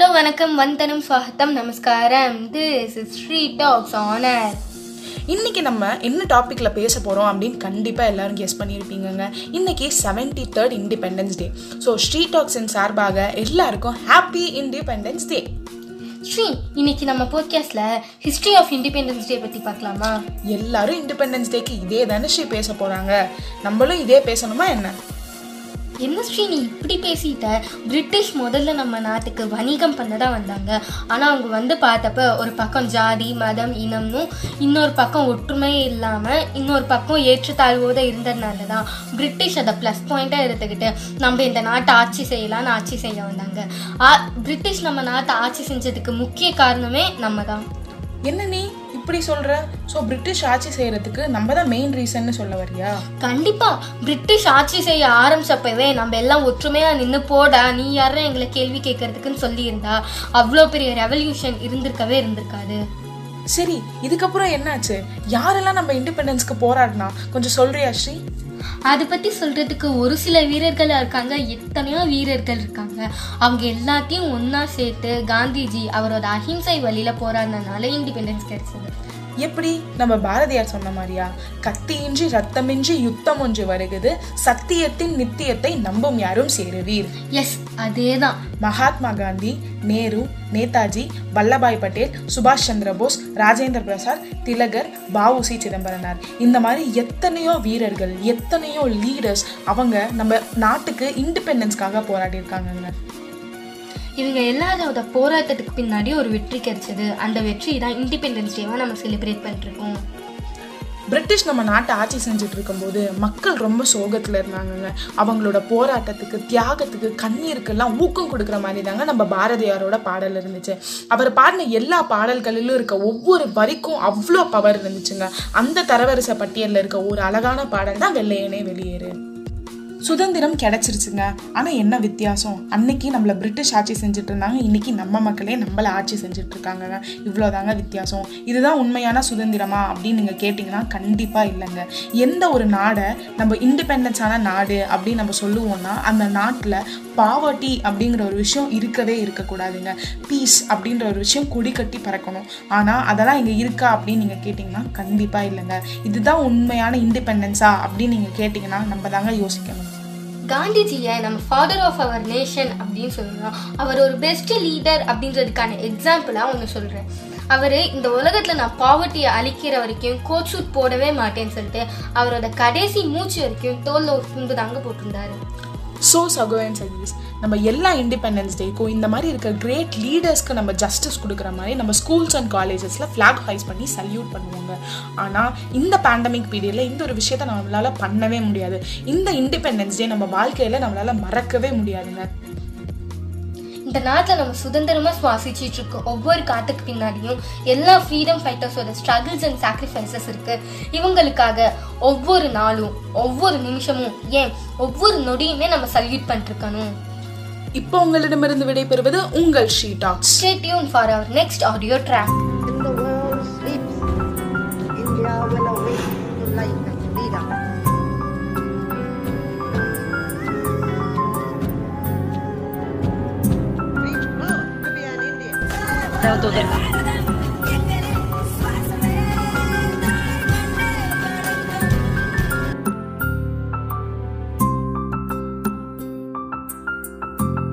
வணக்கம். வந்தனம் ஸ்வாகத்தம் நமஸ்காரம். This is Sri talks honour இன்னைக்கு நம்ம என்ன டாபிக்ல பேச போறோம் அப்படின்னு கண்டிப்பா எல்லாரும் கெஸ் பண்ணியிருப்பீங்கங்க இன்னைக்கு seventy third independence day so street toxin சார்பாக எல்லாருக்கும் ஹாப்பி இண்டிபெண்டன்ஸ் டே ஸ்ரீ இன்னைக்கு நம்ம போட்காஸ்ட்ல ஹிஸ்டரி ஆஃப் இண்டிபெண்டன்ஸ் டே பத்தி பார்க்கலாமா? எல்லாரும் இண்டிபெண்டன்ஸ் டேக்கு இதே தானே ஸ்ரீ பேச போறாங்க. நம்மளும் இதே பேசணுமா என்ன? என்ன ஸ்ரீ நீ இப்படி பேசிட்ட பிரிட்டிஷ் முதல்ல நம்ம நாட்டுக்கு வணிகம் பண்ண தான் வந்தாங்க. ஆனால் அவங்க வந்து பார்த்தப்ப ஒரு பக்கம் ஜாதி மதம் இனமும் இன்னொரு பக்கம் ஒற்றுமையே இல்லாமல் இன்னொரு பக்கம் ஏற்றுத்தாழ்வோடு இருந்ததுனால தான் பிரிட்டிஷ் அதை ப்ளஸ் பாயிண்ட்டாக எடுத்துக்கிட்டு நம்ம இந்த நாட்டை ஆட்சி செய்யலான்னு ஆட்சி செய்ய வந்தாங்க. ஆ- பிரிட்டிஷ் நம்ம நாட்டை ஆட்சி செஞ்சதுக்கு முக்கிய காரணமே நம்ம தான் என்ன நீ? இப்படி சொல்ற? ஸோ பிரிட்டிஷ் ஆட்சி செய்யறதுக்கு நம்ம தான் மெயின் ரீசன்னு சொல்ல வரியா? கண்டிப்பா. பிரிட்டிஷ் ஆட்சி செய்ய ஆரம்பிச்சப்பவே நம்ம எல்லாம் ஒற்றுமையா நின்று போடா நீ யாரும் எங்களை கேள்வி கேட்கறதுக்குன்னு சொல்லியிருந்தா அவ்வளோ பெரிய ரெவல்யூஷன் இருந்திருக்கவே இருந்திருக்காது. சரி இதுக்கப்புறம் என்னாச்சு? யாரெல்லாம் நம்ம இண்டிபெண்டன்ஸ்க்கு போராடினா? கொஞ்சம் சொல்றியா ஸ்ரீ? அதை பத்தி சொல்றதுக்கு ஒரு சில வீரர்களாக இருக்காங்க. எத்தனையோ வீரர்கள் இருக்காங்க. அவங்க எல்லாத்தையும் ஒன்றா சேர்த்து காந்திஜி அவரோட அஹிம்சை வழியில போராடினதுனால இண்டிபெண்டன்ஸ் கிடைச்சது. எப்படி? நம்ம பாரதியார் சொன்ன மாதிரியா? கத்தியின்றி ரத்தமின்றி யுத்தம் ஒன்று வருகிறது சத்தியத்தின் நித்தியத்தை நம்பும் யாரும் சேருவீர். எஸ் அதேதான். மகாத்மா காந்தி நேரு நேதாஜி வல்லபாய் பட்டேல் சுபாஷ் சந்திர போஸ் ராஜேந்திர பிரசாத் திலகர் வஉசி சிதம்பரனார். இந்த மாதிரி எத்தனையோ வீரர்கள் எத்தனையோ லீடர்ஸ் அவங்க நம்ம நாட்டுக்கு இண்டிபெண்டன்ஸ்க்காக போராடி இருக்காங்கங்க இவங்க எல்லாரோட போராட்டத்துக்கு பின்னாடி ஒரு வெற்றி கிடைச்சது. அந்த வெற்றி தான் இண்டிபெண்டன்ஸ் டேவாக நம்ம செலிப்ரேட் பண்ணிருக்கோம் பிரிட்டிஷ் நம்ம நாட்டை ஆட்சி செஞ்சுட்டு இருக்கும்போது மக்கள் ரொம்ப சோகத்தில் இருந்தாங்கங்க. அவங்களோட போராட்டத்துக்கு தியாகத்துக்கு கண்ணீருக்கெல்லாம் ஊக்கம் கொடுக்குற மாதிரி தாங்க நம்ம பாரதியாரோட பாடல் இருந்துச்சு. அவர் பாடின எல்லா பாடல்களிலும் இருக்க ஒவ்வொரு வரிக்கும் அவ்வளோ பவர் இருந்துச்சுங்க. அந்த தரவரிசை பட்டியலில் இருக்க ஒரு அழகான பாடல் தான் வெள்ளையனே வெளியேறு. சுதந்திரம் கிடைச்சிருச்சுங்க. ஆனா என்ன வித்தியாசம்? அன்னைக்கு நம்மள பிரிட்டிஷ் ஆட்சி செஞ்சுட்டு இருந்தாங்க இன்னைக்கு நம்ம மக்களே நம்மள ஆட்சி செஞ்சுட்டு இருக்காங்க இவ்வளோதாங்க வித்தியாசம். இதுதான் உண்மையான சுதந்திரமா அப்படின்னு நீங்க கேட்டிங்கன்னா கண்டிப்பா இல்லைங்க. எந்த ஒரு நாடை நம்ம இண்டிபெண்டன்ஸான நாடு அப்படின்னு நம்ம சொல்லுவோம்னா அந்த நாட்டில் பாவர்ட்டி அப்படிங்கிற ஒரு விஷயம் இருக்கவே இருக்கக்கூடாதுங்க. பீஸ் அப்படின்ற ஒரு விஷயம் கொடி கட்டி பறக்கணும். ஆனால் அதெல்லாம் இங்கே இருக்கா அப்படின்னு நீங்கள் கேட்டிங்கன்னா கண்டிப்பாக இல்லைங்க. இதுதான் உண்மையான இண்டிபெண்டன்ஸா அப்படின்னு நீங்கள் கேட்டிங்கன்னா நம்ம தாங்க யோசிக்கணும். காந்திஜியை நம்ம ஃபாதர் ஆஃப் அவர் நேஷன் அப்படின்னு சொல்லலாம் அவர் ஒரு பெஸ்ட் லீடர் அப்படின்றதுக்கான எக்ஸாம்பிளாக ஒன்று சொல்கிறேன் அவர் இந்த உலகத்தில் நான் பாவர்ட்டியை அழிக்கிற வரைக்கும் கோட் ஷூட் போடவே மாட்டேன்னு சொல்லிட்டு அவரோட கடைசி மூச்சு வரைக்கும் தோலில் ஒரு துண்டு தாங்க போட்டிருந்தாரு. ஸோ சகோயன் சர்வீஸ் நம்ம எல்லா இண்டிபெண்டன்ஸ் டேக்கும் இந்த மாதிரி இருக்க கிரேட் லீடர்ஸ்க்கு நம்ம ஜஸ்டிஸ் கொடுக்குற மாதிரி நம்ம ஸ்கூல்ஸ் அண்ட் காலேஜஸில் ஃப்ளாக் ஹைஸ் பண்ணி சல்யூட் பண்ணுவாங்க. ஆனால் இந்த பேண்டமிக் பீரியடில் இந்த ஒரு விஷயத்த நம்மளால் பண்ணவே முடியாது. இந்த இண்டிபெண்டன்ஸ் டே நம்ம வாழ்க்கையில் நம்மளால் மறக்கவே முடியாதுங்க. இந்த நாட்டில் நம்ம சுதந்திரமா சுவாசிச்சுட்டு இருக்க ஒவ்வொரு காத்துக்கு பின்னாடியும் எல்லா ஃப்ரீடம் ஃபைட்டர்ஸோட ஸ்ட்ரகிள்ஸ் அண்ட் சாக்ரிஃபைசஸ் இருக்கு. இவங்களுக்காக ஒவ்வொரு நாளும் ஒவ்வொரு நிமிஷமும் ஏன் ஒவ்வொரு நொடியுமே நம்ம சல்யூட் பண்ணிருக்கணும். இப்போ உங்களிடமிருந்து விடைபெறுவது உங்கள் she talks stay tune for our next audio track ラウンド踊。